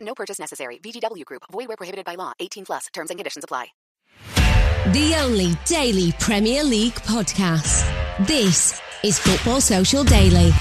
No purchase necessary. VGW Group. Void where prohibited by law. 18 plus. Terms and conditions apply. The only daily Premier League podcast. This is Football Social Daily.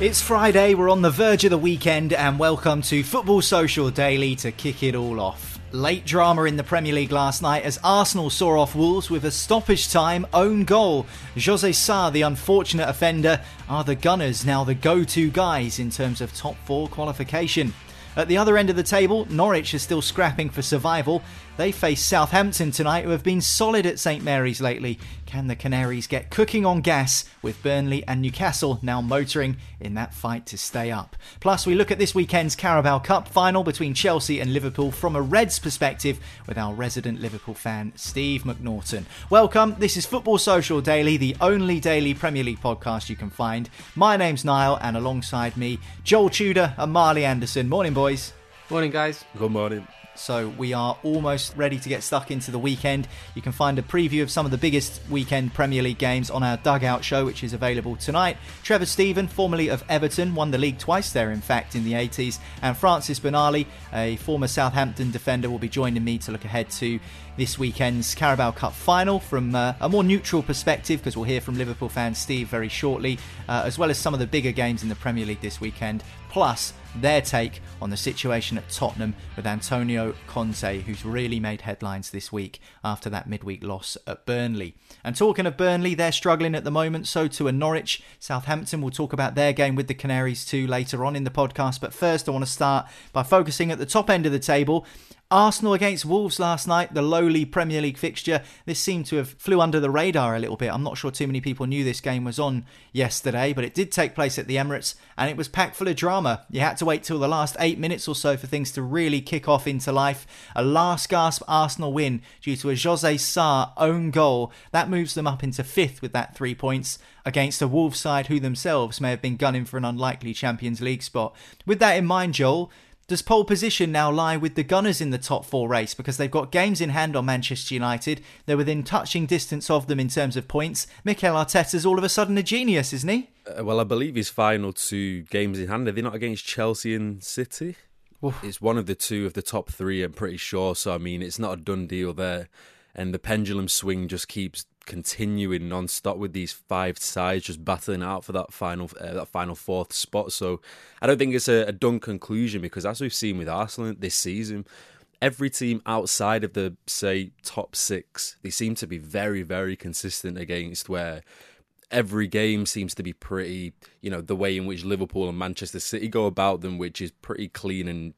It's Friday, we're on the verge of the weekend, and welcome to Football Social Daily to kick it all off. Late drama in the Premier League last night as Arsenal saw off Wolves with a stoppage time own goal. Jose Sa, the unfortunate offender, are the Gunners now the go to guys in terms of top four qualification. At the other end of the table, Norwich is still scrapping for survival. They face Southampton tonight, who have been solid at St Mary's lately. Can the Canaries get cooking on gas with Burnley and Newcastle now motoring in that fight to stay up? Plus, we look at this weekend's Carabao Cup final between Chelsea and Liverpool from a Reds perspective with our resident Liverpool fan, Steve McNorton. Welcome, this is Football Social Daily, the only daily Premier League podcast you can find. My name's Niall, and alongside me, Joel Tudor and Marley Anderson. Morning, boys. Morning, guys. Good morning. So we are almost ready to get stuck into the weekend. You can find a preview of some of the biggest weekend Premier League games on our Dugout show, which is available tonight. Trevor Steven, formerly of Everton, won the league twice there, in fact, in the 80s. And Francis Benali, a former Southampton defender, will be joining me to look ahead to this weekend's Carabao Cup final from uh, a more neutral perspective, because we'll hear from Liverpool fan Steve very shortly, uh, as well as some of the bigger games in the Premier League this weekend. Plus, their take on the situation at Tottenham with Antonio Conte, who's really made headlines this week after that midweek loss at Burnley. And talking of Burnley, they're struggling at the moment, so too are Norwich. Southampton we'll talk about their game with the Canaries too later on in the podcast. But first, I want to start by focusing at the top end of the table. Arsenal against Wolves last night, the lowly Premier League fixture. This seemed to have flew under the radar a little bit. I'm not sure too many people knew this game was on yesterday, but it did take place at the Emirates and it was packed full of drama. You had to wait till the last eight minutes or so for things to really kick off into life. A last gasp Arsenal win due to a Jose Sa own goal. That moves them up into fifth with that three points against a Wolves side who themselves may have been gunning for an unlikely Champions League spot. With that in mind, Joel, does pole position now lie with the Gunners in the top four race because they've got games in hand on Manchester United? They're within touching distance of them in terms of points. Mikel Arteta's all of a sudden a genius, isn't he? Uh, well, I believe his final two games in hand are they not against Chelsea and City? It's one of the two of the top three. I'm pretty sure. So I mean, it's not a done deal there, and the pendulum swing just keeps continuing non-stop with these five sides just battling out for that final uh, that final fourth spot. So I don't think it's a, a done conclusion because as we've seen with Arsenal this season, every team outside of the say top six, they seem to be very very consistent against where every game seems to be pretty, you know, the way in which Liverpool and Manchester City go about them, which is pretty clean and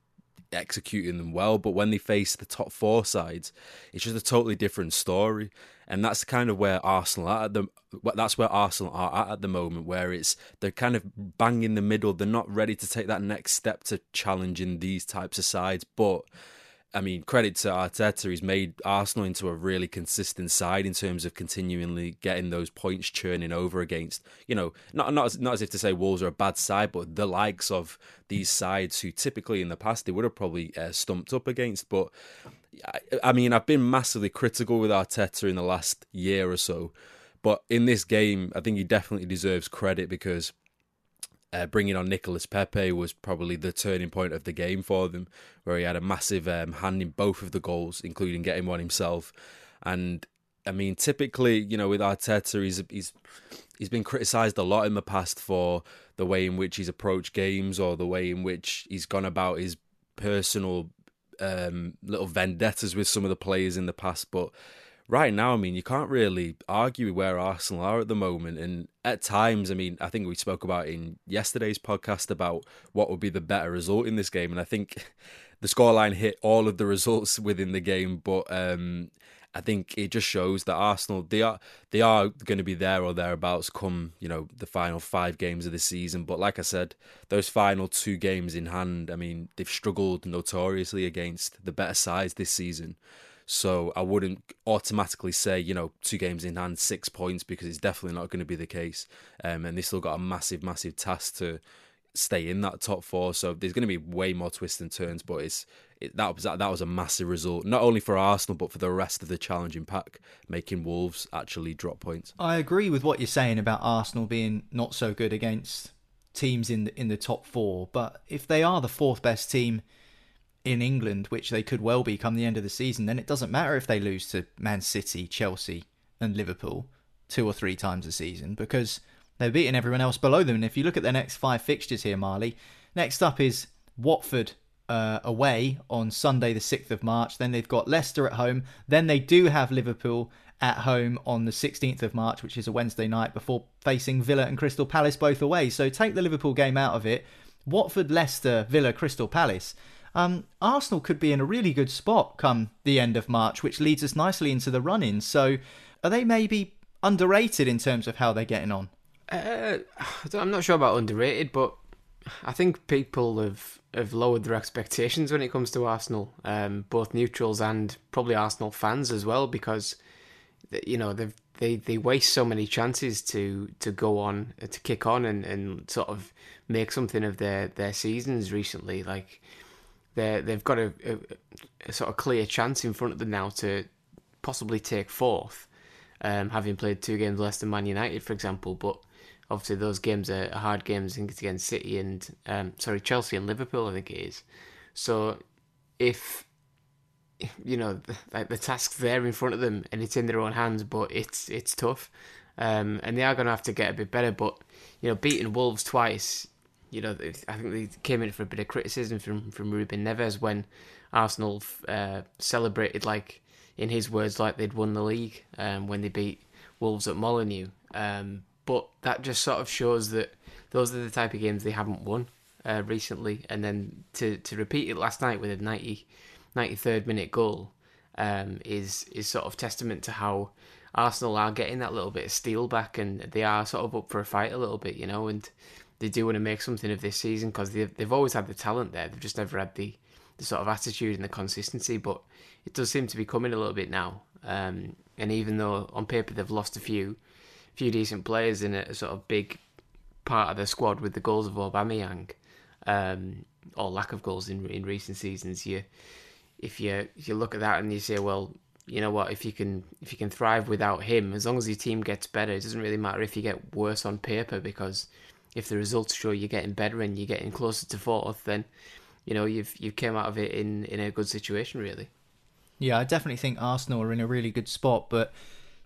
executing them well. But when they face the top four sides, it's just a totally different story. And that's kind of where Arsenal are at the that's where Arsenal are at at the moment, where it's they're kind of bang in the middle. They're not ready to take that next step to challenging these types of sides, but I mean, credit to Arteta, he's made Arsenal into a really consistent side in terms of continually getting those points churning over against, you know, not not as, not as if to say Wolves are a bad side, but the likes of these sides who typically in the past they would have probably uh, stumped up against. But I, I mean, I've been massively critical with Arteta in the last year or so, but in this game, I think he definitely deserves credit because uh, bringing on Nicolas Pepe was probably the turning point of the game for them, where he had a massive um, hand in both of the goals, including getting one himself. And I mean, typically, you know, with Arteta, he's he's he's been criticised a lot in the past for the way in which he's approached games or the way in which he's gone about his personal um, little vendettas with some of the players in the past, but right now, I mean, you can't really argue where Arsenal are at the moment. And at times, I mean, I think we spoke about in yesterday's podcast about what would be the better result in this game. And I think the scoreline hit all of the results within the game, but um, I think it just shows that Arsenal they are they are going to be there or thereabouts come you know the final five games of the season. But like I said, those final two games in hand, I mean, they've struggled notoriously against the better sides this season. So I wouldn't automatically say, you know, two games in hand, six points, because it's definitely not going to be the case. Um, and they still got a massive, massive task to stay in that top four. So there's going to be way more twists and turns, but it's it, that was that, was a massive result, not only for Arsenal but for the rest of the challenging pack, making Wolves actually drop points. I agree with what you're saying about Arsenal being not so good against teams in the, in the top four, but if they are the fourth best team in England, which they could well be come the end of the season, then it doesn't matter if they lose to Man City, Chelsea, and Liverpool two or three times a season because they're beating everyone else below them. And if you look at their next five fixtures here, Marley, next up is Watford uh, away on Sunday, the 6th of March. Then they've got Leicester at home. Then they do have Liverpool at home on the 16th of March, which is a Wednesday night, before facing Villa and Crystal Palace both away. So take the Liverpool game out of it. Watford, Leicester, Villa, Crystal Palace um, Arsenal could be in a really good spot come the end of March, which leads us nicely into the run in. So, are they maybe underrated in terms of how they're getting on? Uh, I'm not sure about underrated, but I think people have, have lowered their expectations when it comes to Arsenal, um, both neutrals and probably Arsenal fans as well, because you know they they they waste so many chances to to go on to kick on and, and sort of make something of their their seasons recently. Like they they've got a, a, a, sort of clear chance in front of them now to possibly take fourth, um, having played two games less than Man United, for example. But obviously, those games are hard games. I think it's against City and um, sorry Chelsea and Liverpool. I think it is. So if you know like the task's there in front of them and it's in their own hands, but it's it's tough. Um, and they are going to have to get a bit better. But you know, beating Wolves twice you know, I think they came in for a bit of criticism from from Ruben Neves when Arsenal uh, celebrated like, in his words, like they'd won the league um, when they beat Wolves at Molineux. Um, but that just sort of shows that those are the type of games they haven't won uh, recently. And then to to repeat it last night with a 90, 93rd minute goal um, is is sort of testament to how Arsenal are getting that little bit of steel back, and they are sort of up for a fight a little bit, you know. And they do want to make something of this season because they've, they've always had the talent there. They've just never had the, the sort of attitude and the consistency. But it does seem to be coming a little bit now. Um, and even though on paper they've lost a few, few decent players in a, sort of big part of their squad with the goals of Aubameyang, um, or lack of goals in in recent seasons, you if you if you look at that and you say, well, you know what, if you can if you can thrive without him, as long as your team gets better, it doesn't really matter if you get worse on paper because if the results show you're getting better and you're getting closer to fourth, then you know you've you've came out of it in in a good situation, really. Yeah, I definitely think Arsenal are in a really good spot, but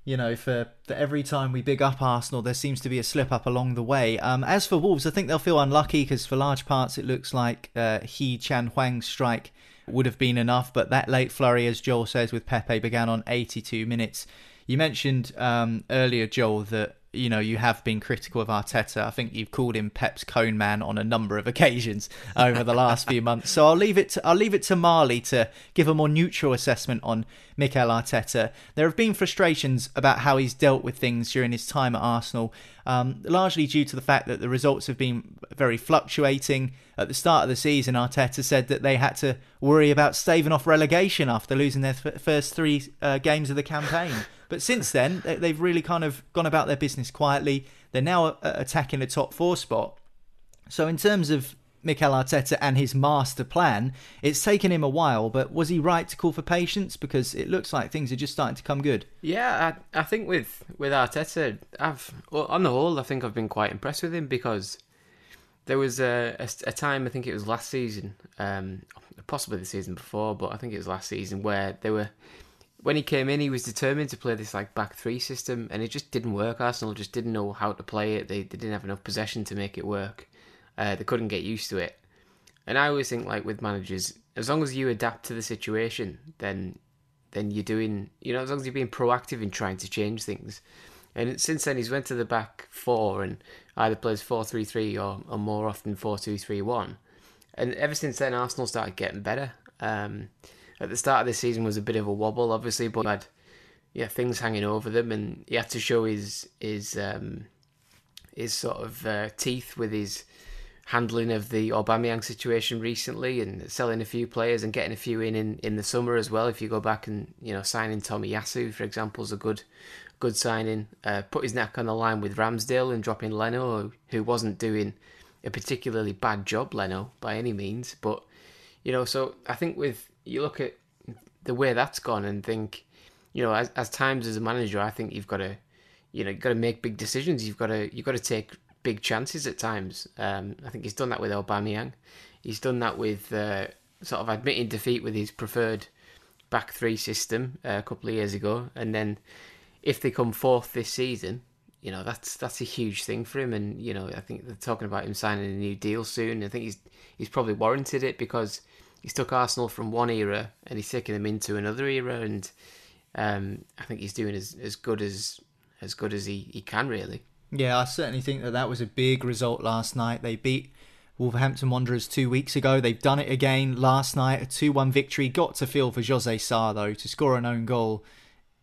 you know, for, for every time we big up Arsenal, there seems to be a slip up along the way. Um, as for Wolves, I think they'll feel unlucky because for large parts it looks like uh, Hee Chan Hwang's strike would have been enough, but that late flurry, as Joel says, with Pepe began on 82 minutes. You mentioned um, earlier, Joel, that you know you have been critical of Arteta. I think you've called him Pep's cone man on a number of occasions over the last few months. So I'll leave it to, I'll leave it to Marley to give a more neutral assessment on Mikel Arteta. There have been frustrations about how he's dealt with things during his time at Arsenal, um, largely due to the fact that the results have been very fluctuating. At the start of the season, Arteta said that they had to worry about staving off relegation after losing their f- first three uh, games of the campaign. But since then, they've really kind of gone about their business quietly. They're now uh, attacking the top four spot. So, in terms of Mikel Arteta and his master plan, it's taken him a while, but was he right to call for patience? Because it looks like things are just starting to come good. Yeah, I, I think with with Arteta, I've well, on the whole, I think I've been quite impressed with him because there was a, a, a time I think it was last season, um, possibly the season before, but I think it was last season where they were when he came in, he was determined to play this like back three system, and it just didn't work. Arsenal just didn't know how to play it. They, they didn't have enough possession to make it work. Uh, they couldn't get used to it. And I always think like with managers, as long as you adapt to the situation, then then you're doing you know as long as you're being proactive in trying to change things. And since then, he's went to the back four and either plays four three three or, or more often four two three one. And ever since then, Arsenal started getting better. Um, at the start of the season was a bit of a wobble, obviously, but had yeah things hanging over them, and he had to show his his um, his sort of uh, teeth with his handling of the Aubameyang situation recently, and selling a few players and getting a few in, in in the summer as well. If you go back and you know signing Tomiyasu, for example, is a good good signing. Uh, put his neck on the line with Ramsdale and dropping Leno, who wasn't doing a particularly bad job, Leno by any means, but you know, so I think with you look at the way that's gone and think, you know, as, as times as a manager, I think you've got to, you know, you've got to make big decisions. You've got to, you've got to take big chances at times. Um, I think he's done that with Aubameyang. He's done that with uh, sort of admitting defeat with his preferred back three system uh, a couple of years ago, and then if they come fourth this season, you know that's that's a huge thing for him. And you know, I think they're talking about him signing a new deal soon. I think he's he's probably warranted it because he's took Arsenal from one era and he's taken them into another era, and um, I think he's doing as, as good as as good as he, he can really. Yeah, I certainly think that that was a big result last night. They beat Wolverhampton Wanderers two weeks ago. They've done it again last night, a 2 1 victory. Got to feel for Jose Sa, though, to score an own goal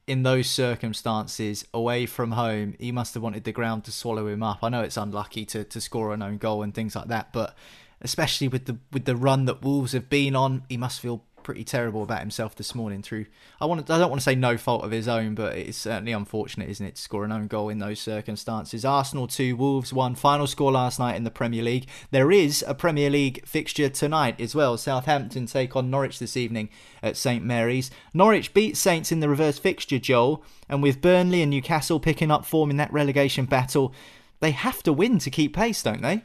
in those circumstances away from home. He must have wanted the ground to swallow him up. I know it's unlucky to, to score an own goal and things like that, but especially with the with the run that Wolves have been on, he must feel pretty terrible about himself this morning. Through I want I don't want to say no fault of his own, but it's certainly unfortunate, isn't it, to score an own goal in those circumstances. Arsenal two, Wolves one. Final score last night in the Premier League. There is a Premier League fixture tonight as well. Southampton take on Norwich this evening at St Mary's. Norwich beat Saints in the reverse fixture, Joel, and with Burnley and Newcastle picking up form in that relegation battle, they have to win to keep pace, don't they?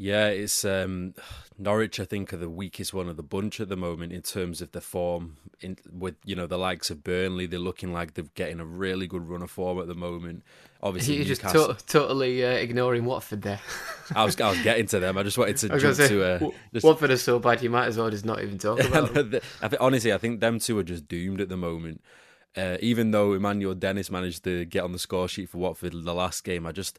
Yeah, it's um, Norwich. I think are the weakest one of the bunch at the moment in terms of the form. In, with you know the likes of Burnley, they're looking like they're getting a really good run of form at the moment. Obviously, you're just to- totally uh, ignoring Watford there. I was I was getting to them. I just wanted to jump say, to. Uh, just... Watford are so bad, you might as well just not even talk about them. I think, honestly, I think them two are just doomed at the moment. Uh, even though Emmanuel Dennis managed to get on the score sheet for Watford the last game, I just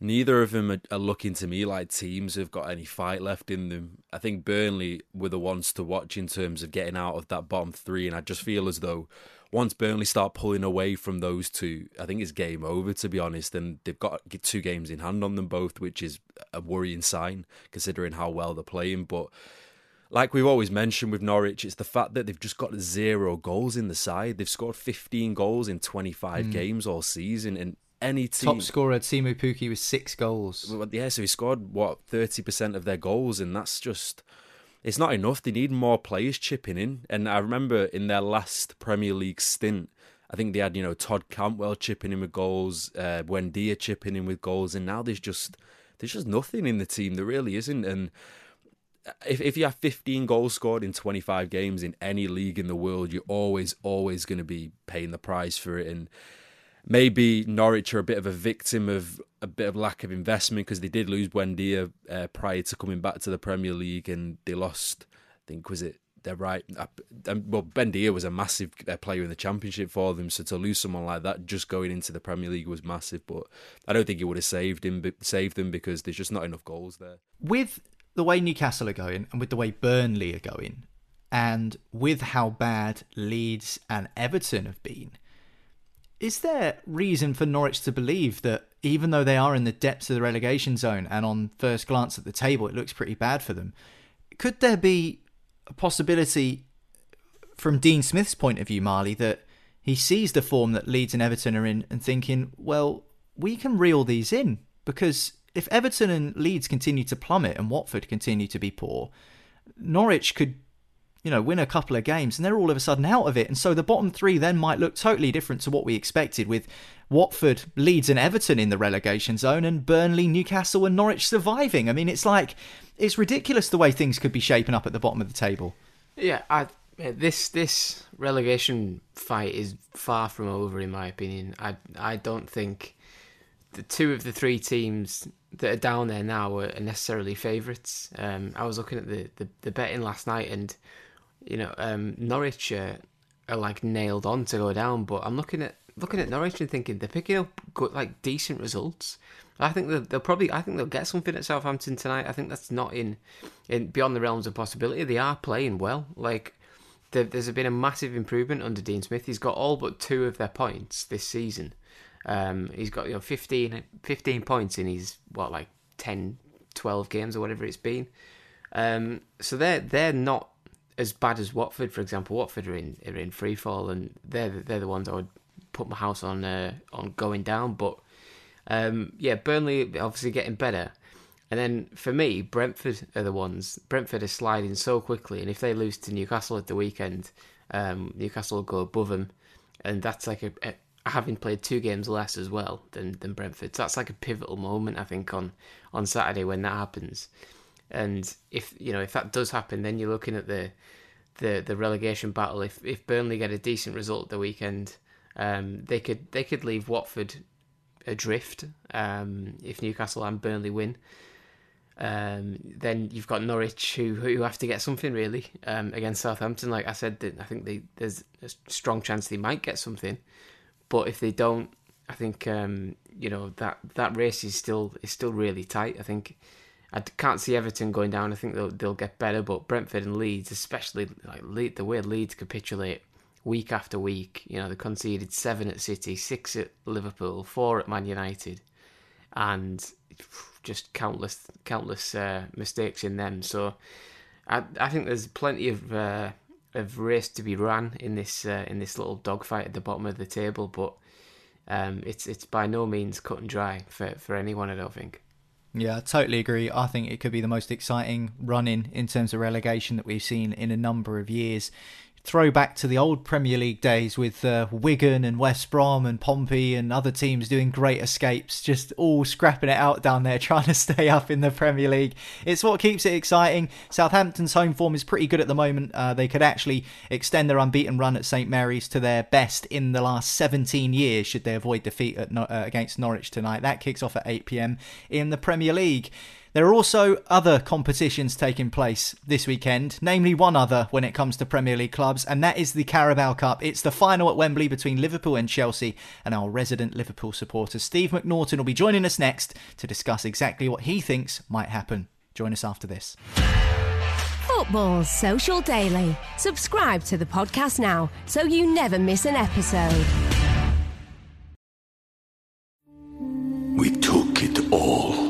neither of them are, are, looking to me like teams have got any fight left in them. I think Burnley were the ones to watch in terms of getting out of that bottom three, and I just feel as though once Burnley start pulling away from those two, I think it's game over to be honest. And they've got two games in hand on them both, which is a worrying sign considering how well they're playing. But like we've always mentioned with Norwich, it's the fact that they've just got zero goals in the side. They've scored 15 goals in 25 mm. games all season, and any team. Top scorer Teemu Pukki with six goals. Yeah, so he scored what thirty percent of their goals, and that's just it's not enough. They need more players chipping in. And I remember in their last Premier League stint, I think they had you know Todd Cantwell chipping in with goals, uh, Buendia chipping in with goals, and now there's just there's just nothing in the team. There really isn't, and. If if you have 15 goals scored in 25 games in any league in the world, you're always always going to be paying the price for it. And maybe Norwich are a bit of a victim of a bit of lack of investment because they did lose Buendia uh, prior to coming back to the Premier League and they lost, I think, was it they're right. Well, Buendia was a massive uh, player in the championship for them, so to lose someone like that just going into the Premier League was massive. But I don't think it would have saved him, saved them because there's just not enough goals there. With the way Newcastle are going, and with the way Burnley are going, and with how bad Leeds and Everton have been, is there reason for Norwich to believe that even though they are in the depths of the relegation zone and on first glance at the table it looks pretty bad for them, could there be a possibility from Dean Smith's point of view, Marley, that he sees the form that Leeds and Everton are in and thinking, well, we can reel these in? Because if Everton and Leeds continue to plummet and Watford continue to be poor, Norwich could you know, win a couple of games and they're all of a sudden out of it. And so the bottom three then might look totally different to what we expected with Watford, Leeds, and Everton in the relegation zone and Burnley, Newcastle, and Norwich surviving. I mean, it's like, it's ridiculous the way things could be shaping up at the bottom of the table. Yeah, I, this this relegation fight is far from over, in my opinion. I I don't think the two of the three teams that are down there now are necessarily favourites. Um, I was looking at the, the, the betting last night, and you know, um, Norwich uh, are like nailed on to go down. But I'm looking at looking at Norwich and thinking they're picking up good, like decent results. I think they'll, they'll, probably I think they'll get something at Southampton tonight. I think that's not in in beyond the realms of possibility. They are playing well. Like there's been a massive improvement under Dean Smith. He's got all but two of their points this season. Um, he's got you know 15, 15 points in his what like 10, 12 games or whatever it's been. Um, so they're they're not as bad as Watford, for example. Watford are in are in free fall, and they're they're the ones I would put my house on uh, on going down. But um, yeah, Burnley obviously getting better, and then for me, Brentford are the ones. Brentford are sliding so quickly, and if they lose to Newcastle at the weekend, um, Newcastle will go above them, and that's like a, a having played two games less as well than than Brentford. So that's like a pivotal moment, I think, on on Saturday when that happens. And if you know if that does happen, then you're looking at the the the relegation battle. If if Burnley get a decent result the weekend, um, they could they could leave Watford adrift. Um, if Newcastle and Burnley win, um, then you've got Norwich who who have to get something really um, against Southampton. Like I said, I think they, there's a strong chance they might get something, but if they don't, I think um, you know that that race is still is still really tight. I think I can't see Everton going down. I think they'll they'll get better, but Brentford and Leeds, especially like the way Leeds capitulate week after week. You know, they conceded seven at City, six at Liverpool, four at Man United, and just countless countless uh, mistakes in them. So I I think there's plenty of uh, of race to be run in this uh, in this little dogfight at the bottom of the table, but um, it's it's by no means cut and dry for for anyone. I don't think. Yeah, I totally agree. I think it could be the most exciting run in in terms of relegation that we've seen in a number of years throwback to the old Premier League days with uh, Wigan and West Brom and Pompey and other teams doing great escapes, just all scrapping it out down there, trying to stay up in the Premier League. It's what keeps it exciting. Southampton's home form is pretty good at the moment. Uh, they could actually extend their unbeaten run at St Mary's to their best in the last 17 years, should they avoid defeat at, uh, against Norwich tonight. That kicks off at 8 pm in the Premier League. There are also other competitions taking place this weekend, namely one other when it comes to Premier League clubs, and that is the Carabao Cup. It's the final at Wembley between Liverpool and Chelsea, and our resident Liverpool supporter Steve McNorton will be joining us next to discuss exactly what he thinks might happen. Join us after this. Football Social Daily. Subscribe to the podcast now so you never miss an episode. We took it all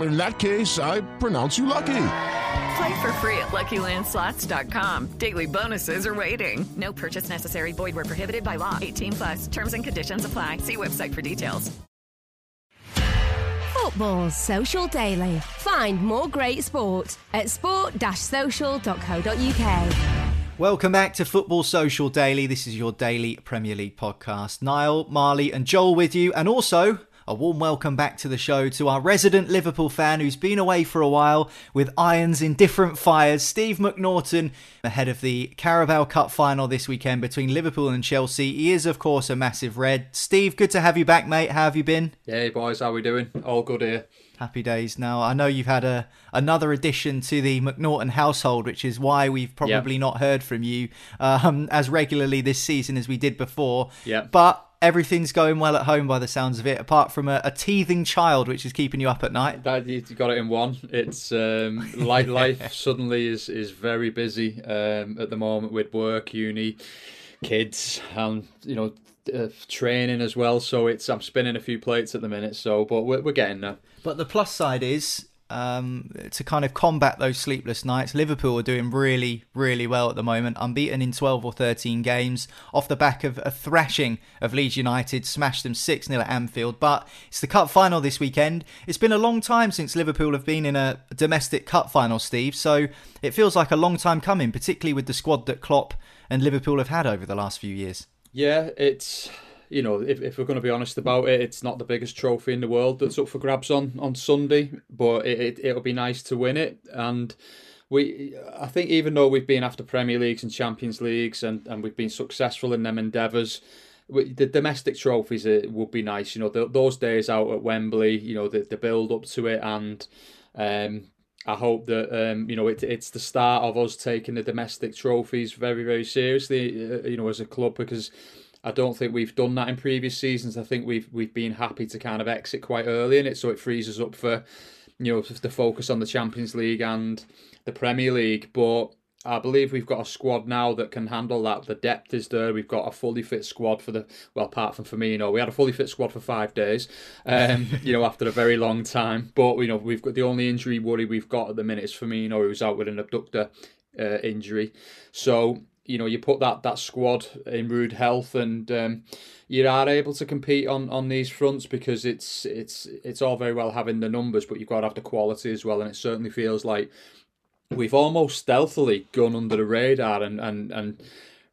In that case, I pronounce you lucky. Play for free at LuckyLandSlots.com. Daily bonuses are waiting. No purchase necessary. Void were prohibited by law. 18 plus. Terms and conditions apply. See website for details. Football's Social Daily. Find more great sport at sport-social.co.uk. Welcome back to Football Social Daily. This is your daily Premier League podcast. Niall, Marley, and Joel with you, and also a warm welcome back to the show to our resident Liverpool fan who's been away for a while with irons in different fires, Steve McNorton, ahead of the Carabao Cup final this weekend between Liverpool and Chelsea. He is, of course, a massive red. Steve, good to have you back, mate. How have you been? Hey, boys, how we doing? All good here. Happy days. Now, I know you've had a another addition to the McNorton household, which is why we've probably yep. not heard from you um, as regularly this season as we did before. Yeah. But everything's going well at home by the sounds of it, apart from a, a teething child which is keeping you up at night. That you got it in one. It's um, life. life suddenly is is very busy um, at the moment with work, uni, kids, and you know uh, training as well. So it's I'm spinning a few plates at the minute. So, but we're, we're getting there. But the plus side is um, to kind of combat those sleepless nights. Liverpool are doing really, really well at the moment, unbeaten in 12 or 13 games, off the back of a thrashing of Leeds United, smashed them 6 0 at Anfield. But it's the Cup final this weekend. It's been a long time since Liverpool have been in a domestic Cup final, Steve, so it feels like a long time coming, particularly with the squad that Klopp and Liverpool have had over the last few years. Yeah, it's you know, if, if we're going to be honest about it, it's not the biggest trophy in the world that's up for grabs on on Sunday, but it, it it'll be nice to win it. And we, I think, even though we've been after Premier Leagues and Champions Leagues, and and we've been successful in them endeavours. The domestic trophies it would be nice, you know. The, those days out at Wembley, you know, the, the build up to it, and um, I hope that um, you know it, it's the start of us taking the domestic trophies very, very seriously, uh, you know, as a club because I don't think we've done that in previous seasons. I think we've we've been happy to kind of exit quite early in it, so it frees us up for you know to focus on the Champions League and the Premier League. But I believe we've got a squad now that can handle that. The depth is there. We've got a fully fit squad for the well, apart from Firmino, we had a fully fit squad for five days. Um, you know, after a very long time. But you know, we've got the only injury worry we've got at the minute is Firmino, who's out with an abductor uh, injury. So you know you put that that squad in rude health and um, you are able to compete on on these fronts because it's it's it's all very well having the numbers but you've got to have the quality as well. And it certainly feels like we've almost stealthily gone under the radar and and and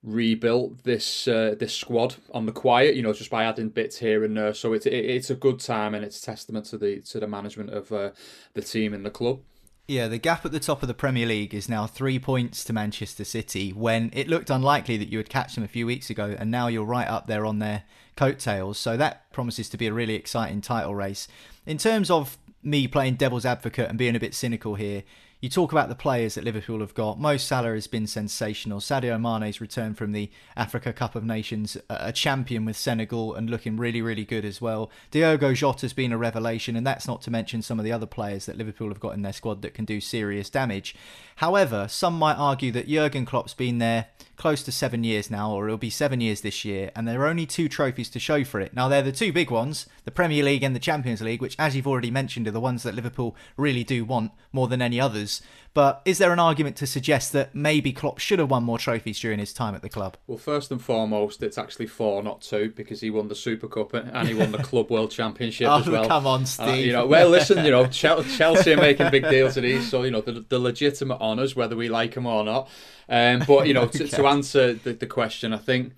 rebuilt this uh, this squad on the quiet you know just by adding bits here and there. So it's it, it's a good time and it's testament to the to the management of uh, the team and the club yeah, the gap at the top of the Premier League is now three points to Manchester City when it looked unlikely that you would catch them a few weeks ago, and now you're right up there on their coattails. So that promises to be a really exciting title race. In terms of me playing devil's advocate and being a bit cynical here, you talk about the players that Liverpool have got. Mo Salah has been sensational. Sadio Mane's return from the Africa Cup of Nations, a champion with Senegal and looking really, really good as well. Diogo Jota's been a revelation, and that's not to mention some of the other players that Liverpool have got in their squad that can do serious damage. However, some might argue that Jurgen Klopp's been there close to seven years now, or it'll be seven years this year, and there are only two trophies to show for it. Now, they're the two big ones the Premier League and the Champions League, which, as you've already mentioned, are the ones that Liverpool really do want more than any others. But is there an argument to suggest that maybe Klopp should have won more trophies during his time at the club? Well, first and foremost, it's actually four, not two, because he won the Super Cup and he won the Club World Championship oh, as well. Come on, Steve. Uh, you know, well, listen, you know, Chelsea are making big deals of these, so you know the, the legitimate honours, whether we like them or not. Um, but you know, to, to answer the, the question, I think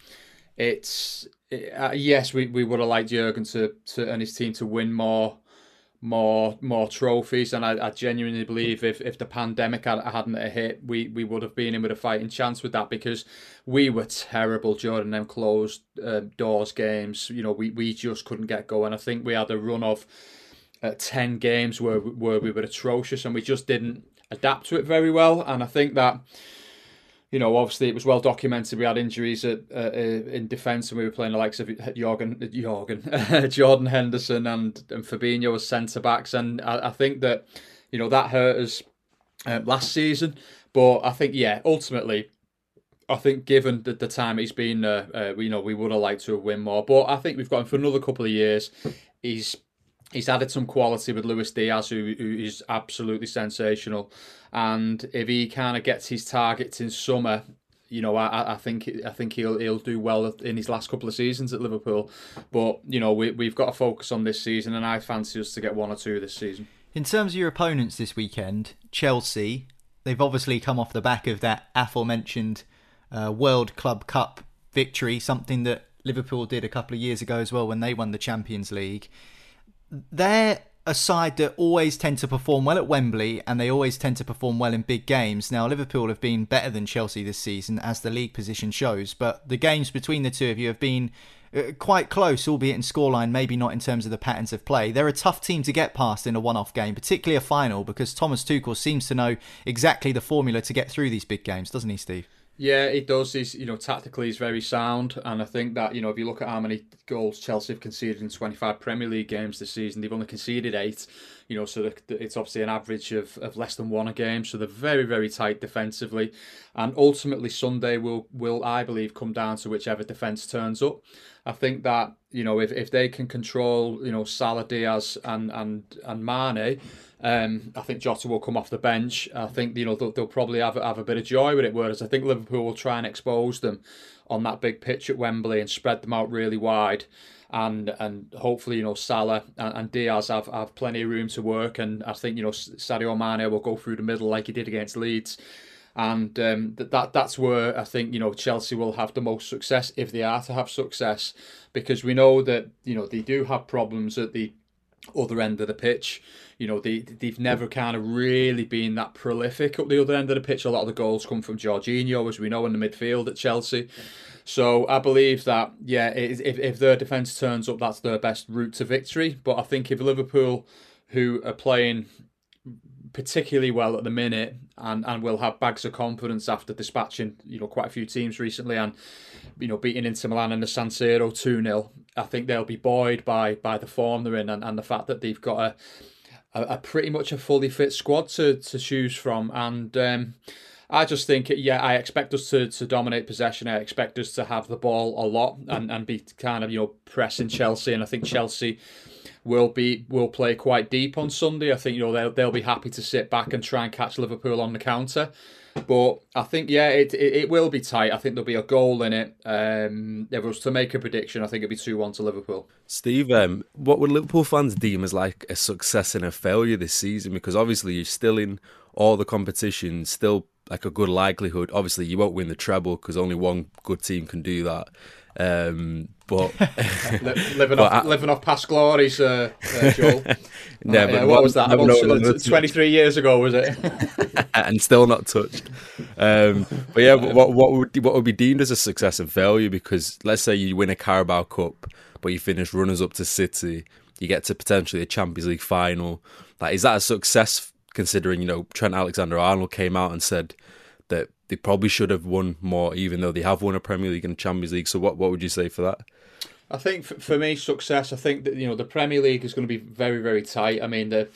it's uh, yes, we, we would have liked Jurgen to, to and his team to win more more more trophies and I, I genuinely believe if, if the pandemic had, hadn't hit we, we would have been in with a fighting chance with that because we were terrible during them closed uh, doors games. You know we, we just couldn't get going. I think we had a run of uh, 10 games where, where we were atrocious and we just didn't adapt to it very well. And I think that you know, obviously it was well documented. We had injuries at, uh, uh in defence, and we were playing the likes of Jorgen, Jorgen, Jordan Henderson, and and Fabinho as centre backs, and I, I, think that you know that hurt us uh, last season. But I think yeah, ultimately, I think given the, the time he's been, uh, uh, you know, we would have liked to have win more. But I think we've got him for another couple of years. He's he's added some quality with Luis Diaz, who, who is absolutely sensational. And if he kind of gets his targets in summer, you know, I, I think I think he'll he'll do well in his last couple of seasons at Liverpool. But you know, we we've got to focus on this season, and I fancy us to get one or two this season. In terms of your opponents this weekend, Chelsea, they've obviously come off the back of that aforementioned uh, World Club Cup victory, something that Liverpool did a couple of years ago as well when they won the Champions League. They're a side that always tend to perform well at Wembley and they always tend to perform well in big games. Now, Liverpool have been better than Chelsea this season, as the league position shows, but the games between the two of you have been uh, quite close, albeit in scoreline, maybe not in terms of the patterns of play. They're a tough team to get past in a one off game, particularly a final, because Thomas Tuchel seems to know exactly the formula to get through these big games, doesn't he, Steve? Yeah, it does. He's you know tactically he's very sound, and I think that you know if you look at how many goals Chelsea have conceded in 25 Premier League games this season, they've only conceded eight. You know, so it's obviously an average of, of less than one a game. So they're very very tight defensively, and ultimately Sunday will will I believe come down to whichever defense turns up. I think that you know if, if they can control you know Salah, Diaz, and and and Mane um, I think Jota will come off the bench. I think you know they'll, they'll, probably have have a bit of joy with it. Whereas I think Liverpool will try and expose them on that big pitch at Wembley and spread them out really wide. And and hopefully you know Salah and, and Diaz have, have plenty of room to work. And I think you know Sadio Mane will go through the middle like he did against Leeds. And um, that, that that's where I think you know Chelsea will have the most success if they are to have success, because we know that you know they do have problems at the other end of the pitch. You know, they they've never kind of really been that prolific up the other end of the pitch. A lot of the goals come from Jorginho, as we know, in the midfield at Chelsea. So I believe that yeah, if if their defence turns up, that's their best route to victory. But I think if Liverpool, who are playing particularly well at the minute and, and will have bags of confidence after dispatching you know quite a few teams recently and you know beating Inter Milan in the San Siro 2-0 I think they'll be buoyed by by the form they're in and, and the fact that they've got a, a, a pretty much a fully fit squad to, to choose from and um, I just think, yeah, I expect us to, to dominate possession. I expect us to have the ball a lot and, and be kind of, you know, pressing Chelsea. And I think Chelsea will be will play quite deep on Sunday. I think you know they'll they'll be happy to sit back and try and catch Liverpool on the counter. But I think yeah, it, it, it will be tight. I think there'll be a goal in it. Um, if it was to make a prediction, I think it'd be two one to Liverpool. Steve, um, what would Liverpool fans deem as like a success and a failure this season? Because obviously you're still in all the competitions, still like a good likelihood. Obviously you won't win the treble because only one good team can do that. Um, but living but off I, living off past glories, uh, uh, Joel. no, uh, what was that? About, Twenty three years ago, was it? and still not touched. Um, but yeah, what what would what would be deemed as a success and failure? Because let's say you win a Carabao Cup, but you finish runners up to City, you get to potentially a Champions League final. Like, is that a success? Considering you know Trent Alexander Arnold came out and said they probably should have won more, even though they have won a Premier League and Champions League. So, what what would you say for that? I think for me, success. I think that you know the Premier League is going to be very very tight. I mean, they're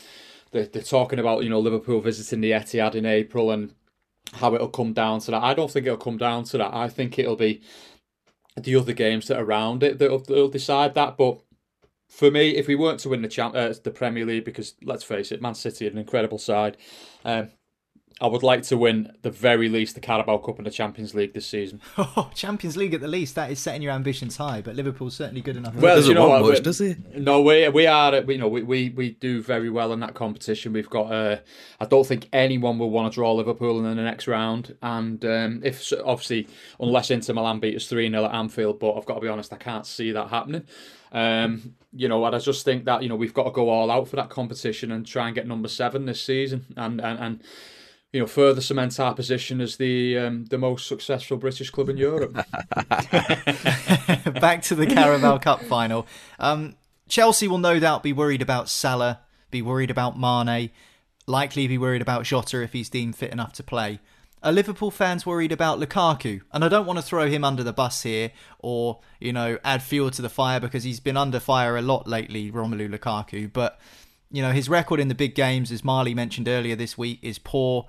they're, they're talking about you know Liverpool visiting the Etihad in April and how it'll come down to that. I don't think it'll come down to that. I think it'll be the other games that are around it that'll, that'll decide that. But for me, if we weren't to win the champ, uh, the Premier League, because let's face it, Man City are an incredible side. Um, I would like to win the very least the Carabao Cup and the Champions League this season. Oh, Champions League at the least. That is setting your ambitions high, but Liverpool's certainly good enough. Well, does you know what, much, does he? No, we we are. You know, we, we, we do very well in that competition. We've got. Uh, I don't think anyone will want to draw Liverpool in the next round. And um, if obviously, unless Inter Milan beat us three 0 at Anfield, but I've got to be honest, I can't see that happening. Um, you know, and I just think that you know we've got to go all out for that competition and try and get number seven this season, and and and you know, further cement our position as the um, the most successful British club in Europe. Back to the Carabao Cup final. Um, Chelsea will no doubt be worried about Salah, be worried about Mane, likely be worried about Jota if he's deemed fit enough to play. Are Liverpool fans worried about Lukaku? And I don't want to throw him under the bus here or, you know, add fuel to the fire because he's been under fire a lot lately, Romelu Lukaku. But you know, his record in the big games, as Marley mentioned earlier this week, is poor.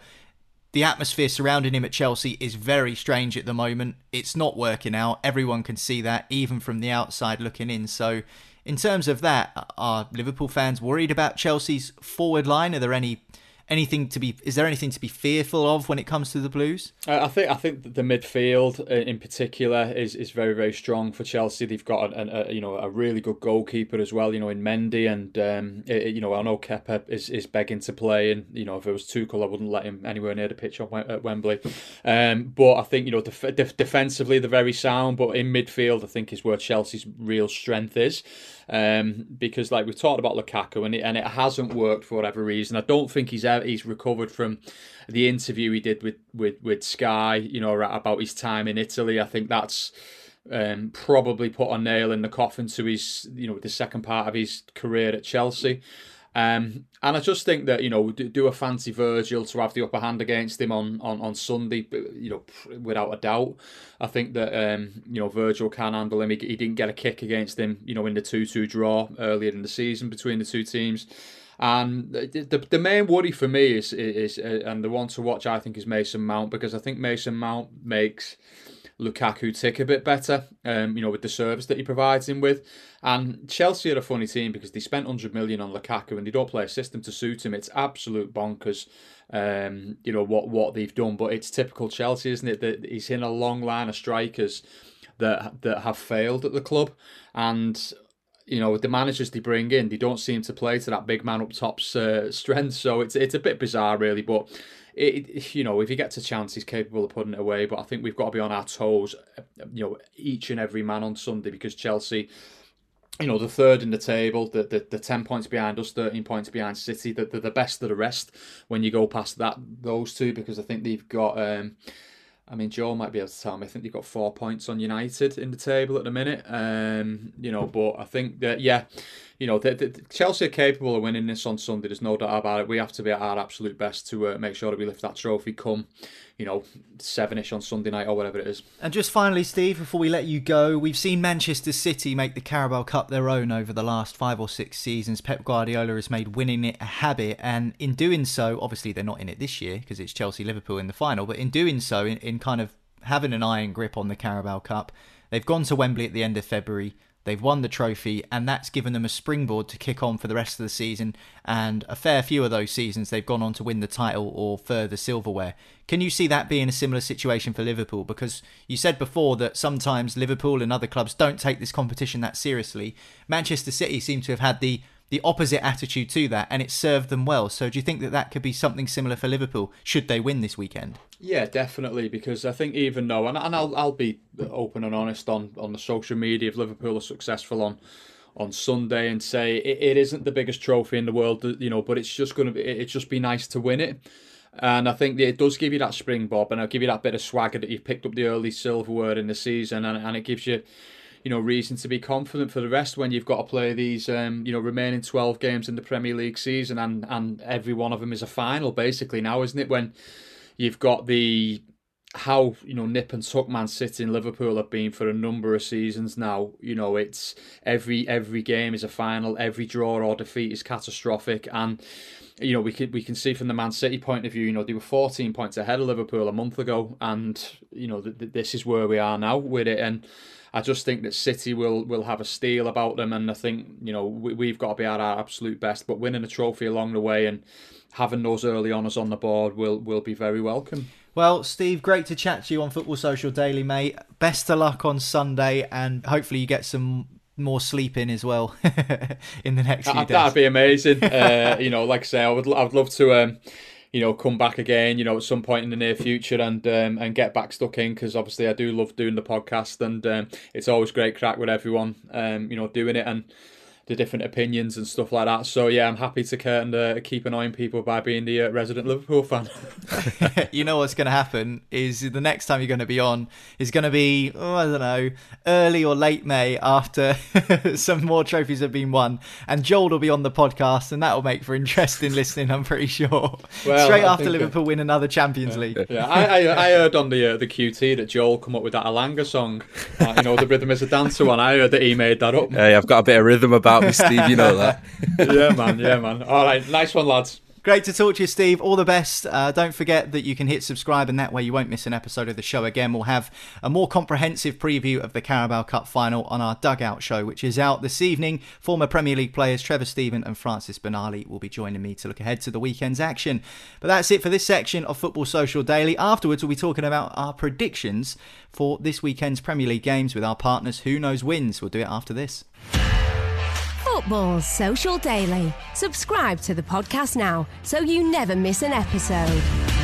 The atmosphere surrounding him at Chelsea is very strange at the moment. It's not working out. Everyone can see that, even from the outside looking in. So, in terms of that, are Liverpool fans worried about Chelsea's forward line? Are there any anything to be is there anything to be fearful of when it comes to the Blues? I think I think the midfield uh, in particular is, is very very strong for Chelsea. They've got a, a you know a really good goalkeeper as well. You know in Mendy and um, it, you know I know Kepa is, is begging to play and you know if it was Tuchel I wouldn't let him anywhere near the pitch at Wembley. Um, but I think you know def- def- defensively they're very sound, but in midfield I think is where Chelsea's real strength is um, because like we've talked about Lukaku and it, and it hasn't worked for whatever reason. I don't think he's ever, he's recovered from the interview he did with with with Sky, you know, about his time in Italy. I think that's um, probably put a nail in the coffin to his, you know, the second part of his career at Chelsea. Um, and I just think that you know do a fancy Virgil to have the upper hand against him on, on, on Sunday, you know, without a doubt. I think that um, you know Virgil can handle him. He, he didn't get a kick against him, you know, in the two two draw earlier in the season between the two teams. And the, the, main worry for me is is, is uh, and the one to watch I think is Mason Mount because I think Mason Mount makes Lukaku tick a bit better, um, you know, with the service that he provides him with. And Chelsea are a funny team because they spent 100 million on Lukaku and they don't play a system to suit him. It's absolute bonkers, um, you know, what, what they've done. But it's typical Chelsea, isn't it? That he's in a long line of strikers that that have failed at the club. And you know, with the managers they bring in, they don't seem to play to that big man up top's uh, strength. So it's it's a bit bizarre, really. But it, you know, if he gets a chance, he's capable of putting it away. But I think we've got to be on our toes, you know, each and every man on Sunday because Chelsea, you know, the third in the table, the the, the ten points behind us, thirteen points behind City, the, the the best of the rest when you go past that those two because I think they've got. Um, I mean, Joe might be able to tell me. I think they've got four points on United in the table at the minute. Um, you know, but I think that yeah, you know, the, the, Chelsea are capable of winning this on Sunday. There's no doubt about it. We have to be at our absolute best to uh, make sure that we lift that trophy come, you know, sevenish on Sunday night or whatever it is. And just finally, Steve, before we let you go, we've seen Manchester City make the Carabao Cup their own over the last five or six seasons. Pep Guardiola has made winning it a habit, and in doing so, obviously they're not in it this year because it's Chelsea Liverpool in the final, but in doing so, in, in kind of having an iron grip on the Carabao Cup, they've gone to Wembley at the end of February. They've won the trophy, and that's given them a springboard to kick on for the rest of the season. And a fair few of those seasons, they've gone on to win the title or further silverware. Can you see that being a similar situation for Liverpool? Because you said before that sometimes Liverpool and other clubs don't take this competition that seriously. Manchester City seem to have had the the opposite attitude to that, and it served them well. So, do you think that that could be something similar for Liverpool should they win this weekend? Yeah, definitely. Because I think even though, and, and I'll I'll be open and honest on on the social media if Liverpool are successful on on Sunday and say it, it isn't the biggest trophy in the world, you know, but it's just to be it's just be nice to win it. And I think it does give you that spring bob and it'll give you that bit of swagger that you've picked up the early silverware in the season, and, and it gives you you know reason to be confident for the rest when you've got to play these um, you know remaining 12 games in the Premier League season and and every one of them is a final basically now isn't it when you've got the how you know nip and tuck Man City and Liverpool have been for a number of seasons now. You know, it's every every game is a final, every draw or defeat is catastrophic, and you know we can we can see from the Man City point of view. You know, they were 14 points ahead of Liverpool a month ago, and you know th- th- this is where we are now with it, and I just think that City will will have a steel about them, and I think you know we, have got to be at our absolute best. But winning a trophy along the way and having those early honours on the board will will be very welcome. Well, Steve, great to chat to you on Football Social Daily, mate. Best of luck on Sunday, and hopefully you get some more sleep in as well in the next few days. That'd be amazing. uh, you know, like I say, I would I would love to. Um, you know, come back again, you know, at some point in the near future and um, and get back stuck in because obviously I do love doing the podcast and um, it's always great crack with everyone, um, you know, doing it. And the different opinions and stuff like that. So yeah, I'm happy to kind of keep annoying people by being the uh, resident Liverpool fan. you know what's going to happen is the next time you're going to be on is going to be oh, I don't know early or late May after some more trophies have been won, and Joel will be on the podcast, and that will make for interesting listening. I'm pretty sure. Well, Straight I after Liverpool uh, win another Champions yeah, League. Yeah, I, I, I, heard on the uh, the QT that Joel come up with that Elanga song. Uh, you know, the rhythm is a dancer one. I heard that he made that up. Hey, I've got a bit of rhythm about about me, Steve. You know that. yeah, man. Yeah, man. All right. Nice one, lads. Great to talk to you, Steve. All the best. Uh, don't forget that you can hit subscribe, and that way you won't miss an episode of the show again. We'll have a more comprehensive preview of the Carabao Cup final on our Dugout show, which is out this evening. Former Premier League players Trevor Steven and Francis Benali will be joining me to look ahead to the weekend's action. But that's it for this section of Football Social Daily. Afterwards, we'll be talking about our predictions for this weekend's Premier League games with our partners Who Knows Wins. We'll do it after this. Football Social Daily. Subscribe to the podcast now so you never miss an episode.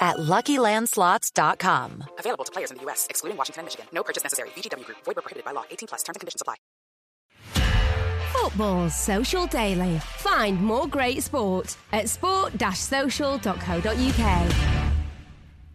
at LuckyLandSlots.com. Available to players in the U.S., excluding Washington and Michigan. No purchase necessary. VGW Group. Void were prohibited by law. 18 plus. Terms and conditions apply. Football Social Daily. Find more great sport at sport-social.co.uk.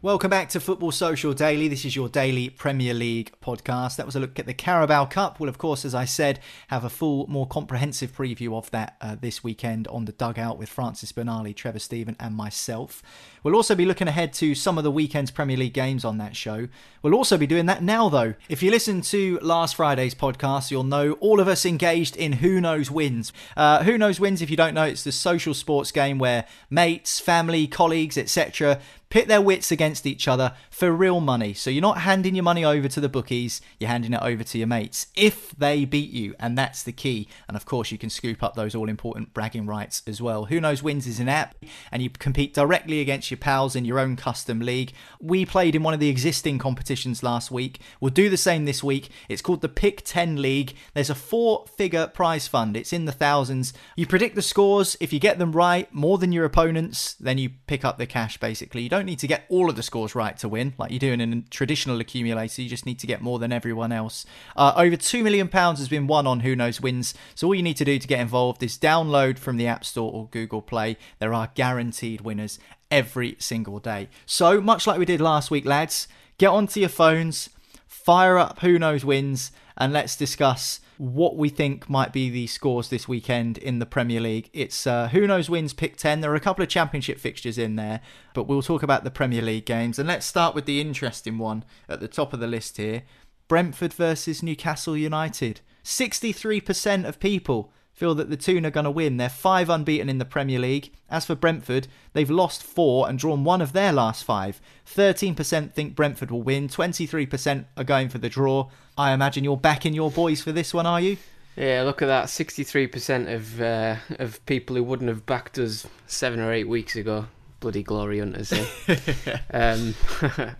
Welcome back to Football Social Daily. This is your daily Premier League podcast. That was a look at the Carabao Cup. We'll, of course, as I said, have a full, more comprehensive preview of that uh, this weekend on the dugout with Francis Benali, Trevor Steven, and myself. We'll also be looking ahead to some of the weekend's Premier League games on that show. We'll also be doing that now, though. If you listen to last Friday's podcast, you'll know all of us engaged in Who Knows Wins. Uh, Who Knows Wins, if you don't know, it's the social sports game where mates, family, colleagues, etc pit their wits against each other for real money. So you're not handing your money over to the bookies, you're handing it over to your mates if they beat you, and that's the key. And of course, you can scoop up those all important bragging rights as well. Who Knows Wins is an app, and you compete directly against your pals in your own custom league. We played in one of the existing competitions last week. We'll do the same this week. It's called the Pick 10 League. There's a four figure prize fund, it's in the thousands. You predict the scores. If you get them right, more than your opponents, then you pick up the cash basically. You don't need to get all of the scores right to win, like you do in a traditional accumulator. You just need to get more than everyone else. Uh, over £2 million has been won on Who Knows Wins. So all you need to do to get involved is download from the App Store or Google Play. There are guaranteed winners every single day. So, much like we did last week, lads, get onto your phones, fire up Who Knows Wins, and let's discuss what we think might be the scores this weekend in the Premier League. It's uh, who knows wins pick 10. There are a couple of championship fixtures in there, but we'll talk about the Premier League games. And let's start with the interesting one at the top of the list here Brentford versus Newcastle United. 63% of people feel that the Toon are going to win. They're five unbeaten in the Premier League. As for Brentford, they've lost four and drawn one of their last five. 13% think Brentford will win, 23% are going for the draw. I imagine you're backing your boys for this one, are you? Yeah, look at that. 63% of uh, of people who wouldn't have backed us seven or eight weeks ago. Bloody glory hunters, eh? um,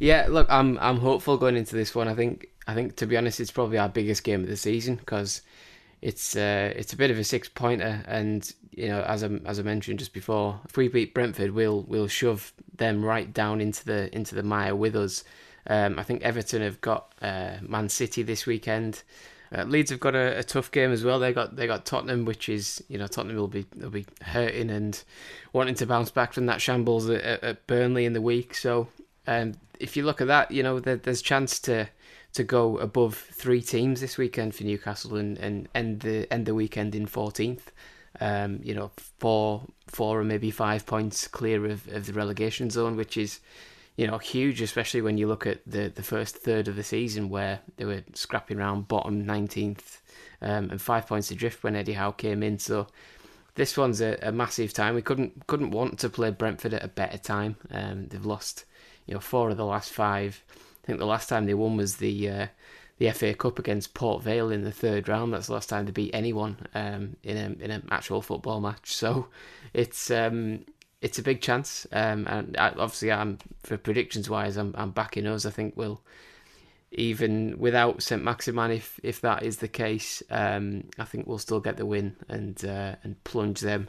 yeah, look, I'm I'm hopeful going into this one. I think I think to be honest, it's probably our biggest game of the season because it's uh, it's a bit of a six pointer, and you know, as I as I mentioned just before, if we beat Brentford, we'll we'll shove them right down into the into the mire with us. Um, I think Everton have got uh, Man City this weekend. Uh, Leeds have got a, a, tough game as well. They got they got Tottenham, which is you know Tottenham will be they'll be hurting and wanting to bounce back from that shambles at, at Burnley in the week. So um, if you look at that, you know there, there's chance to to go above three teams this weekend for Newcastle and, and end the end the weekend in 14th. Um, you know, four four or maybe five points clear of, of the relegation zone, which is you know huge, especially when you look at the the first third of the season where they were scrapping around bottom 19th um, and five points adrift when Eddie Howe came in. So this one's a, a, massive time. We couldn't couldn't want to play Brentford at a better time. Um, they've lost you know four of the last five think the last time they won was the uh, the FA Cup against Port Vale in the third round. That's the last time they beat anyone um, in a in an actual football match. So it's um, it's a big chance. Um, and I, obviously, I'm for predictions wise, I'm I'm backing us. I think we'll even without Saint Maximin, if if that is the case, um, I think we'll still get the win and uh, and plunge them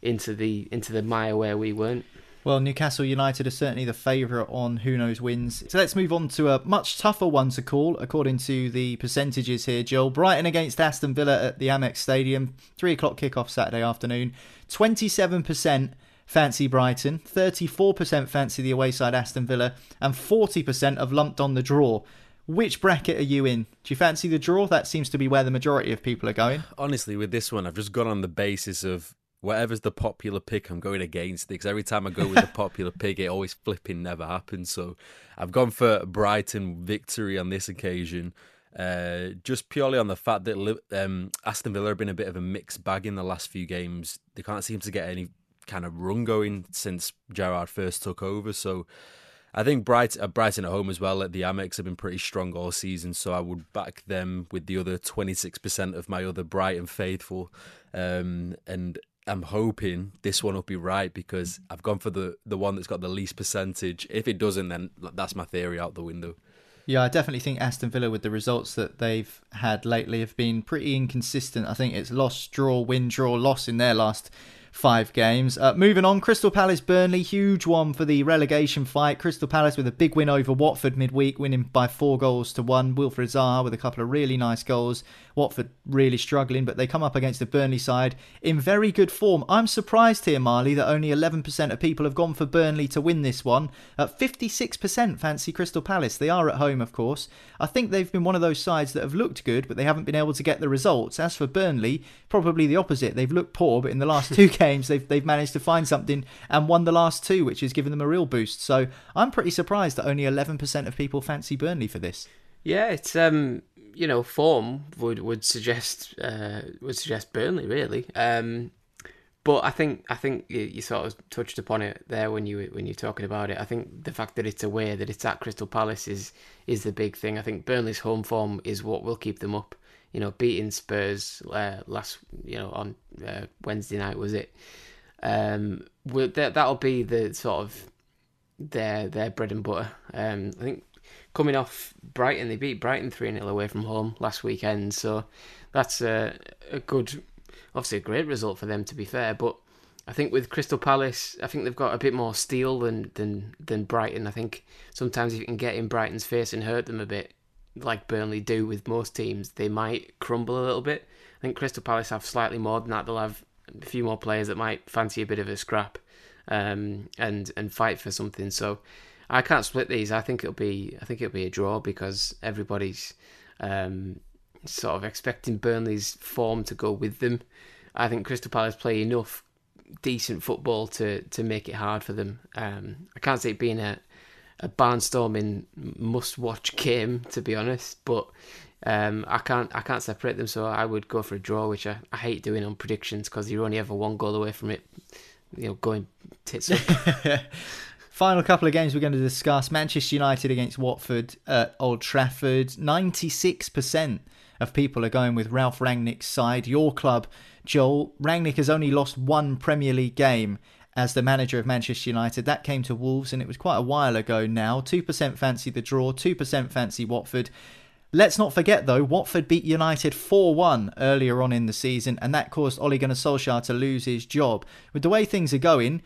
into the into the mire where we weren't. Well, Newcastle United are certainly the favourite on who knows wins. So let's move on to a much tougher one to call, according to the percentages here, Joel. Brighton against Aston Villa at the Amex Stadium, 3 o'clock kickoff Saturday afternoon. 27% fancy Brighton, 34% fancy the away side Aston Villa, and 40% have lumped on the draw. Which bracket are you in? Do you fancy the draw? That seems to be where the majority of people are going. Honestly, with this one, I've just gone on the basis of whatever's the popular pick, I'm going against it because every time I go with the popular pick, it always flipping never happens. So I've gone for Brighton victory on this occasion. Uh, just purely on the fact that um, Aston Villa have been a bit of a mixed bag in the last few games. They can't seem to get any kind of run going since Gerrard first took over. So I think Bright, uh, Brighton at home as well at the Amex have been pretty strong all season. So I would back them with the other 26% of my other Brighton faithful. Um, and I'm hoping this one will be right because I've gone for the the one that's got the least percentage. If it doesn't, then that's my theory out the window. Yeah, I definitely think Aston Villa, with the results that they've had lately, have been pretty inconsistent. I think it's loss, draw, win, draw, loss in their last five games. Uh, moving on, Crystal Palace Burnley, huge one for the relegation fight. Crystal Palace with a big win over Watford midweek, winning by four goals to one. Wilfred Zaha with a couple of really nice goals. Watford really struggling, but they come up against the Burnley side in very good form. I'm surprised here, Marley, that only 11% of people have gone for Burnley to win this one. At 56% fancy Crystal Palace. They are at home, of course. I think they've been one of those sides that have looked good, but they haven't been able to get the results. As for Burnley, probably the opposite. They've looked poor, but in the last two games, they've, they've managed to find something and won the last two, which has given them a real boost. So I'm pretty surprised that only 11% of people fancy Burnley for this. Yeah, it's um you know, form would would suggest uh, would suggest Burnley really. Um, but I think I think you, you, sort of touched upon it there when you when you're talking about it. I think the fact that it's away, that it's at Crystal Palace is is the big thing. I think Burnley's home form is what will keep them up. You know, beating Spurs uh, last you know on uh, Wednesday night was it? Um, that that'll be the sort of their their bread and butter. Um, I think coming off Brighton. They beat Brighton 3 0 away from home last weekend. So that's a, a good, obviously a great result for them, to be fair. But I think with Crystal Palace, I think they've got a bit more steel than, than, than Brighton. I think sometimes if you can get in Brighton's face and hurt them a bit, like Burnley do with most teams, they might crumble a little bit. I think Crystal Palace have slightly more than that. They'll have a few more players that might fancy a bit of a scrap um, and and fight for something. So I can't split these. I think it'll be I think it'll be a draw because everybody's um, sort of expecting Burnley's form to go with them. I think Crystal Palace play enough decent football to to make it hard for them. Um, I can't see it being a a barnstorming must watch game to be honest, but um, I can't I can't separate them. So I would go for a draw, which I, I hate doing on predictions because you're only ever one goal away from it. You know, going tits up. Final couple of games we're going to discuss Manchester United against Watford at Old Trafford. 96% of people are going with Ralph Rangnick's side. Your club, Joel. Rangnick has only lost one Premier League game as the manager of Manchester United. That came to Wolves, and it was quite a while ago now. 2% fancy the draw, 2% fancy Watford. Let's not forget, though, Watford beat United 4 1 earlier on in the season, and that caused Ole Gunnar Solskjaer to lose his job. With the way things are going,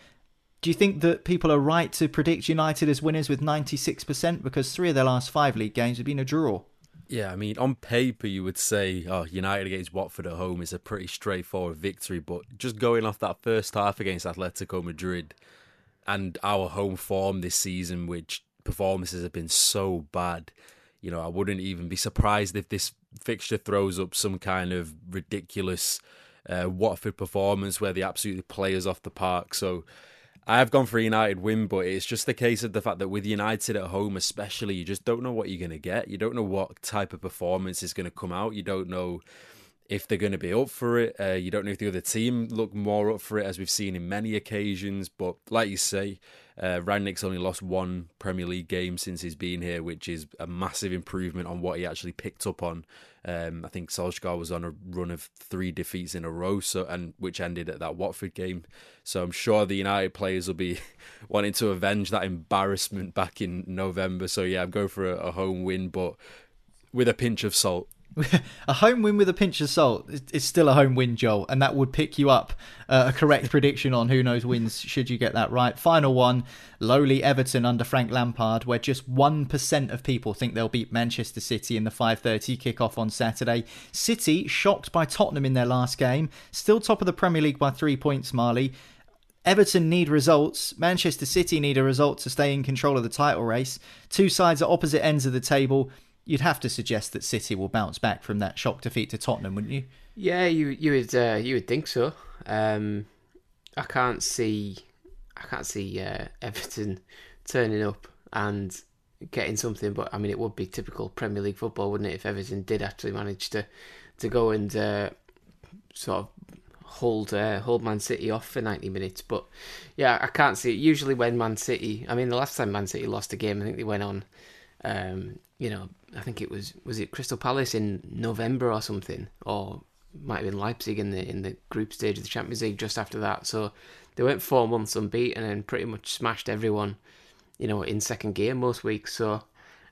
do you think that people are right to predict United as winners with 96%? Because three of their last five league games have been a draw. Yeah, I mean, on paper, you would say, oh, United against Watford at home is a pretty straightforward victory. But just going off that first half against Atletico Madrid and our home form this season, which performances have been so bad, you know, I wouldn't even be surprised if this fixture throws up some kind of ridiculous uh, Watford performance where they absolutely play us off the park. So, I have gone for United win, but it's just the case of the fact that with United at home, especially, you just don't know what you're going to get. You don't know what type of performance is going to come out. You don't know if they're going to be up for it. Uh, you don't know if the other team look more up for it, as we've seen in many occasions. But like you say, uh, only lost one Premier League game since he's been here, which is a massive improvement on what he actually picked up on. Um, I think Solskjaer was on a run of three defeats in a row, so and which ended at that Watford game. So I'm sure the United players will be wanting to avenge that embarrassment back in November. So yeah, I'm going for a, a home win, but with a pinch of salt. a home win with a pinch of salt is still a home win, Joel, and that would pick you up uh, a correct prediction on who knows wins should you get that right. Final one lowly Everton under Frank Lampard, where just 1% of people think they'll beat Manchester City in the 5.30 kickoff on Saturday. City, shocked by Tottenham in their last game, still top of the Premier League by three points, Marley. Everton need results. Manchester City need a result to stay in control of the title race. Two sides at opposite ends of the table you'd have to suggest that City will bounce back from that shock defeat to Tottenham, wouldn't you? Yeah, you you would uh, you would think so. Um, I can't see I can't see uh, Everton turning up and getting something, but I mean it would be typical Premier League football, wouldn't it, if Everton did actually manage to to go and uh, sort of hold uh, hold Man City off for 90 minutes. But yeah, I can't see it. Usually when Man City, I mean the last time Man City lost a game, I think they went on um, you know, I think it was was it Crystal Palace in November or something, or might have been Leipzig in the in the group stage of the Champions League just after that. So they went four months unbeaten and pretty much smashed everyone, you know, in second gear most weeks. So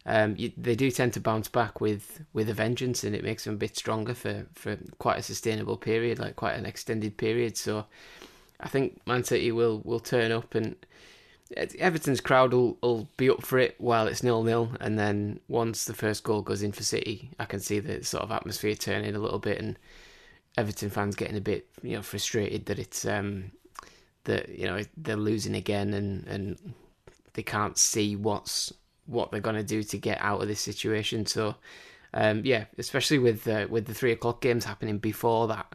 um, you, they do tend to bounce back with with a vengeance, and it makes them a bit stronger for for quite a sustainable period, like quite an extended period. So I think Man City will will turn up and Everton's crowd will, will be up for it while it's nil nil, and then once the first goal goes in for City, I can see the sort of atmosphere turning a little bit, and Everton fans getting a bit you know frustrated that it's um that you know they're losing again, and and they can't see what's what they're gonna do to get out of this situation. So um yeah, especially with uh, with the three o'clock games happening before that.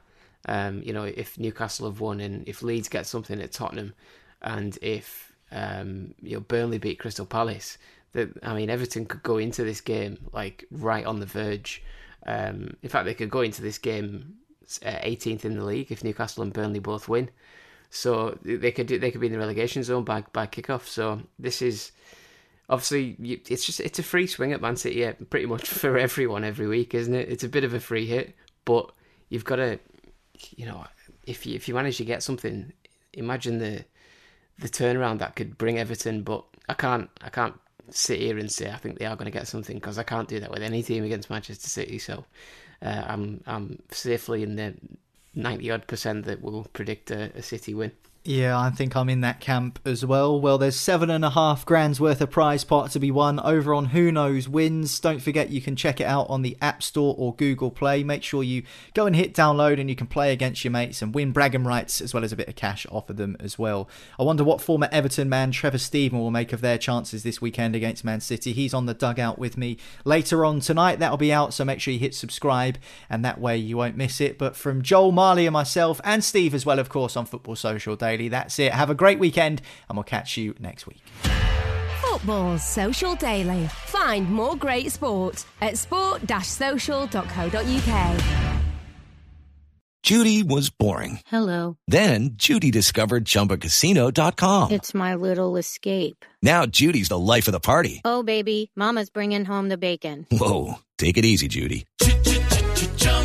Um, you know, if Newcastle have won and if Leeds get something at Tottenham, and if um, you know, Burnley beat Crystal Palace. That I mean, Everton could go into this game like right on the verge. Um, in fact, they could go into this game 18th in the league if Newcastle and Burnley both win. So they could they could be in the relegation zone by by kickoff. So this is obviously it's just it's a free swing at Man City yeah, pretty much for everyone every week, isn't it? It's a bit of a free hit, but you've got to, you know, if you if you manage to get something, imagine the the turnaround that could bring Everton. But I can't I can't sit here and say I think they are going to get something because I can't do that with any team against Manchester City. So uh, I'm I'm safely in the ninety odd percent that will predict a, a City win. Yeah, I think I'm in that camp as well. Well, there's seven and a half grand's worth of prize pot to be won over on Who Knows Wins. Don't forget you can check it out on the App Store or Google Play. Make sure you go and hit download and you can play against your mates and win bragging rights as well as a bit of cash off of them as well. I wonder what former Everton man Trevor Steven will make of their chances this weekend against Man City. He's on the dugout with me later on tonight. That'll be out, so make sure you hit subscribe and that way you won't miss it. But from Joel Marley and myself and Steve as well, of course, on Football Social Daily. That's it. Have a great weekend, and we'll catch you next week. Football's Social Daily. Find more great sport at sport-social.co.uk. Judy was boring. Hello. Then Judy discovered ChumbaCasino.com. It's my little escape. Now Judy's the life of the party. Oh, baby, Mama's bringing home the bacon. Whoa, take it easy, Judy.